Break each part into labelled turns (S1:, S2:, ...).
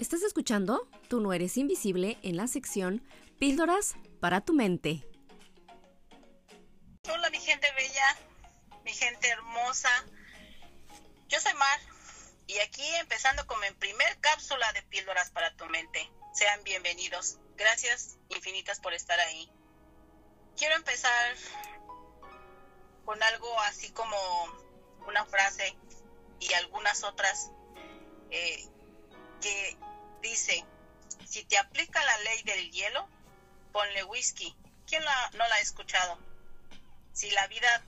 S1: Estás escuchando Tú no eres invisible en la sección Píldoras para tu mente.
S2: Hola mi gente bella, mi gente hermosa. Yo soy Mar y aquí empezando con mi primer cápsula de Píldoras para tu mente. Sean bienvenidos. Gracias infinitas por estar ahí. Quiero empezar con algo así como una frase y algunas otras eh, que dice, si te aplica la ley del hielo, ponle whisky. ¿Quién no la ha escuchado? Si la vida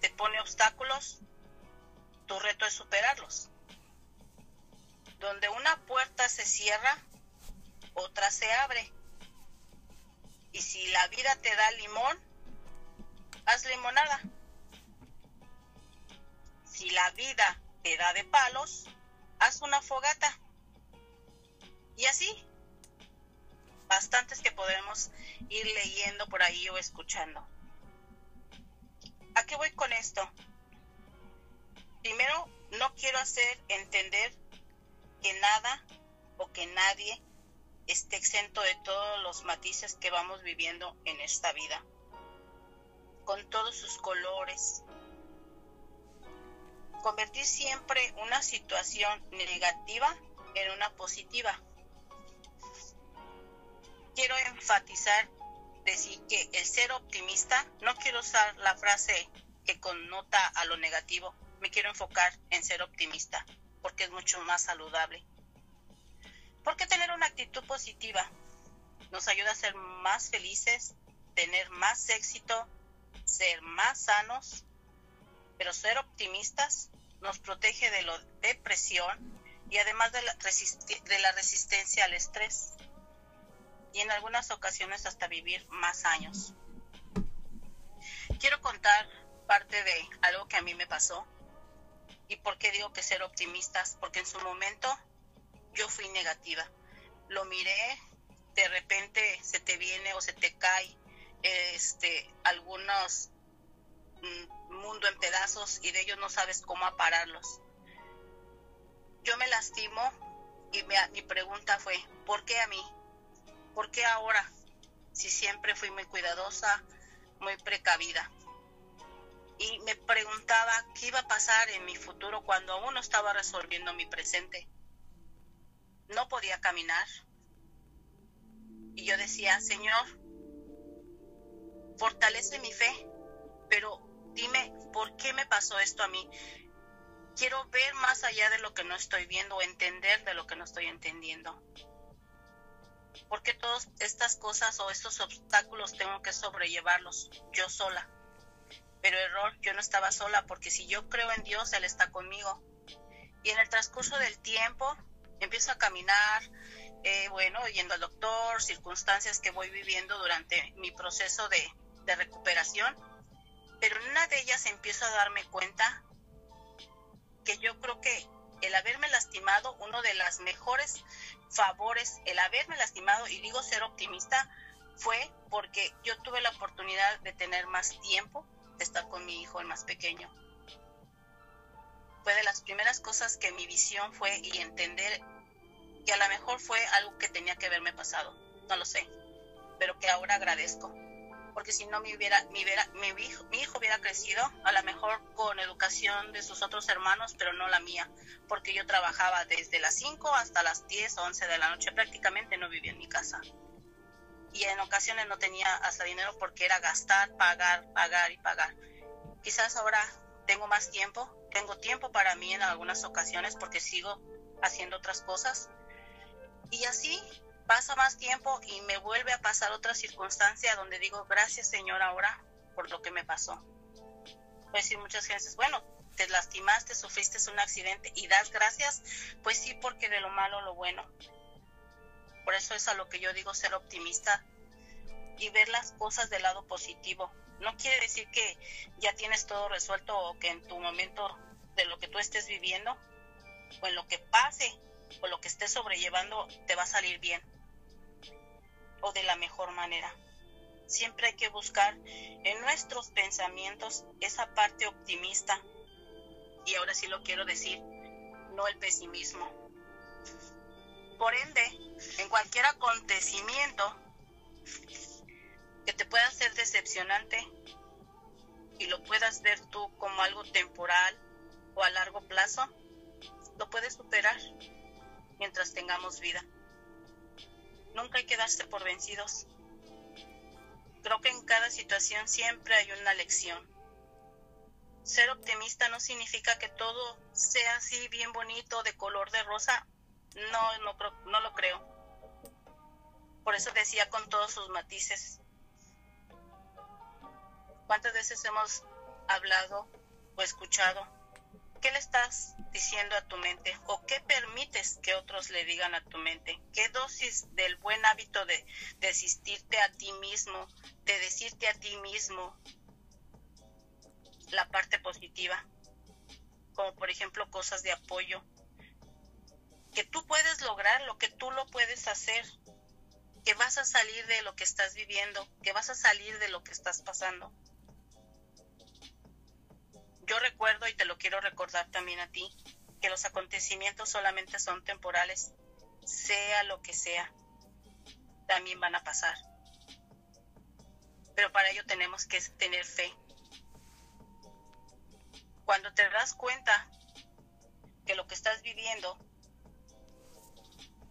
S2: te pone obstáculos, tu reto es superarlos. Donde una puerta se cierra, otra se abre. Y si la vida te da limón, haz limonada. Si la vida te da de palos, haz una fogata. Y así, bastantes que podemos ir leyendo por ahí o escuchando. ¿A qué voy con esto? Primero, no quiero hacer entender que nada o que nadie esté exento de todos los matices que vamos viviendo en esta vida, con todos sus colores. Convertir siempre una situación negativa en una positiva quiero enfatizar, decir que el ser optimista, no quiero usar la frase que connota a lo negativo, me quiero enfocar en ser optimista, porque es mucho más saludable. Porque tener una actitud positiva nos ayuda a ser más felices, tener más éxito, ser más sanos, pero ser optimistas nos protege de la depresión y además de la, de la resistencia al estrés y en algunas ocasiones hasta vivir más años. Quiero contar parte de algo que a mí me pasó y por qué digo que ser optimistas, porque en su momento yo fui negativa. Lo miré, de repente se te viene o se te cae este algunos mm, mundo en pedazos y de ellos no sabes cómo apararlos. Yo me lastimo y mi pregunta fue, ¿por qué a mí? ¿Por qué ahora? Si siempre fui muy cuidadosa, muy precavida. Y me preguntaba qué iba a pasar en mi futuro cuando aún no estaba resolviendo mi presente. No podía caminar. Y yo decía, Señor, fortalece mi fe, pero dime, ¿por qué me pasó esto a mí? Quiero ver más allá de lo que no estoy viendo, entender de lo que no estoy entendiendo. ¿Por qué todas estas cosas o estos obstáculos tengo que sobrellevarlos yo sola? Pero error, yo no estaba sola porque si yo creo en Dios, Él está conmigo. Y en el transcurso del tiempo empiezo a caminar, eh, bueno, yendo al doctor, circunstancias que voy viviendo durante mi proceso de, de recuperación. Pero en una de ellas empiezo a darme cuenta que yo creo que el haberme lastimado, uno de las mejores favores, el haberme lastimado, y digo ser optimista, fue porque yo tuve la oportunidad de tener más tiempo de estar con mi hijo, el más pequeño. Fue de las primeras cosas que mi visión fue y entender que a lo mejor fue algo que tenía que haberme pasado, no lo sé, pero que ahora agradezco porque si no mi, hubiera, mi, mi, hijo, mi hijo hubiera crecido a lo mejor con educación de sus otros hermanos, pero no la mía, porque yo trabajaba desde las 5 hasta las 10 o 11 de la noche, prácticamente no vivía en mi casa. Y en ocasiones no tenía hasta dinero porque era gastar, pagar, pagar y pagar. Quizás ahora tengo más tiempo, tengo tiempo para mí en algunas ocasiones porque sigo haciendo otras cosas. Y así pasa más tiempo y me vuelve a pasar otra circunstancia donde digo, gracias Señor ahora por lo que me pasó. Pues sí, muchas veces, bueno, te lastimaste, sufriste un accidente y das gracias, pues sí, porque de lo malo lo bueno. Por eso es a lo que yo digo ser optimista y ver las cosas del lado positivo. No quiere decir que ya tienes todo resuelto o que en tu momento de lo que tú estés viviendo o en lo que pase o lo que estés sobrellevando te va a salir bien o de la mejor manera. Siempre hay que buscar en nuestros pensamientos esa parte optimista. Y ahora sí lo quiero decir, no el pesimismo. Por ende, en cualquier acontecimiento que te pueda ser decepcionante y lo puedas ver tú como algo temporal o a largo plazo, lo puedes superar mientras tengamos vida. Nunca hay que darse por vencidos. Creo que en cada situación siempre hay una lección. Ser optimista no significa que todo sea así bien bonito, de color de rosa. No, no, no lo creo. Por eso decía con todos sus matices. ¿Cuántas veces hemos hablado o escuchado? ¿Qué le estás diciendo a tu mente o qué permites que otros le digan a tu mente? ¿Qué dosis del buen hábito de, de asistirte a ti mismo, de decirte a ti mismo la parte positiva? Como por ejemplo cosas de apoyo. Que tú puedes lograr lo que tú lo puedes hacer. Que vas a salir de lo que estás viviendo, que vas a salir de lo que estás pasando yo recuerdo y te lo quiero recordar también a ti, que los acontecimientos solamente son temporales, sea lo que sea, también van a pasar. Pero para ello tenemos que tener fe. Cuando te das cuenta que lo que estás viviendo,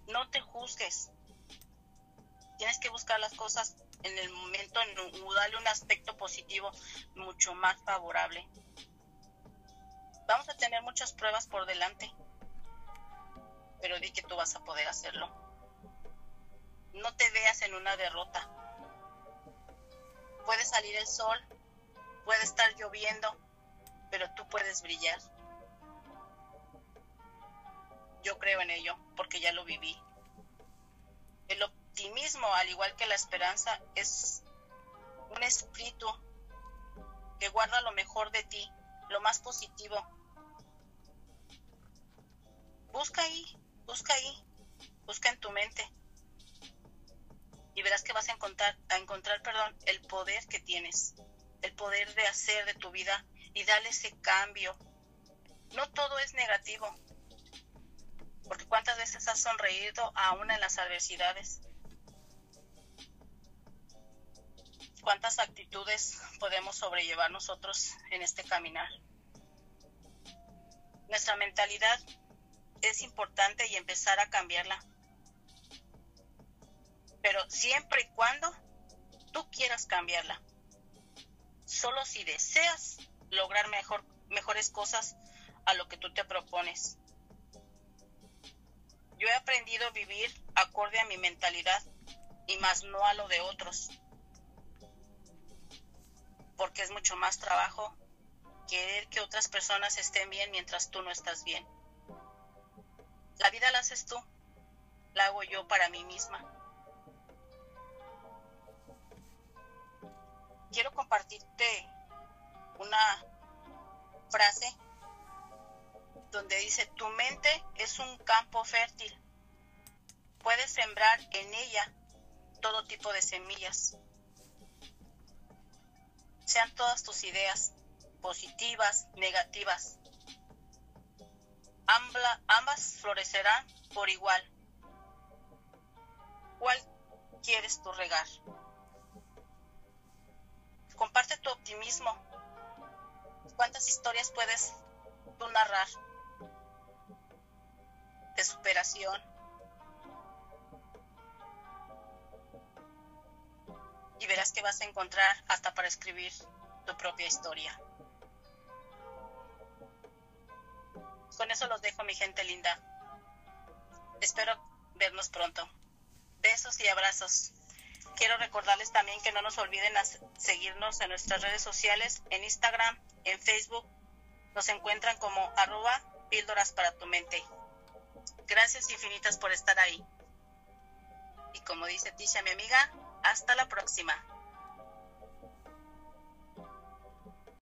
S2: no te juzgues. Tienes que buscar las cosas en el momento, en darle un aspecto positivo mucho más favorable vamos a tener muchas pruebas por delante, pero di que tú vas a poder hacerlo. No te veas en una derrota. Puede salir el sol, puede estar lloviendo, pero tú puedes brillar. Yo creo en ello porque ya lo viví. El optimismo, al igual que la esperanza, es un espíritu que guarda lo mejor de ti, lo más positivo, Busca ahí, busca ahí, busca en tu mente. Y verás que vas a encontrar, a encontrar perdón, el poder que tienes, el poder de hacer de tu vida y darle ese cambio. No todo es negativo, porque cuántas veces has sonreído aún en las adversidades. ¿Cuántas actitudes podemos sobrellevar nosotros en este caminar? Nuestra mentalidad es importante y empezar a cambiarla. Pero siempre y cuando tú quieras cambiarla. Solo si deseas lograr mejor, mejores cosas a lo que tú te propones. Yo he aprendido a vivir acorde a mi mentalidad y más no a lo de otros. Porque es mucho más trabajo querer que otras personas estén bien mientras tú no estás bien. La vida la haces tú, la hago yo para mí misma. Quiero compartirte una frase donde dice, tu mente es un campo fértil. Puedes sembrar en ella todo tipo de semillas. Sean todas tus ideas positivas, negativas, ambas florecerán por igual. ¿Cuál quieres tú regar? Comparte tu optimismo. ¿Cuántas historias puedes tú narrar de superación? Y verás que vas a encontrar hasta para escribir tu propia historia. Con eso los dejo, mi gente linda. Espero vernos pronto. Besos y abrazos. Quiero recordarles también que no nos olviden seguirnos en nuestras redes sociales, en Instagram, en Facebook. Nos encuentran como arroba píldoras para tu mente. Gracias infinitas por estar ahí. Y como dice Tisha, mi amiga, hasta la próxima.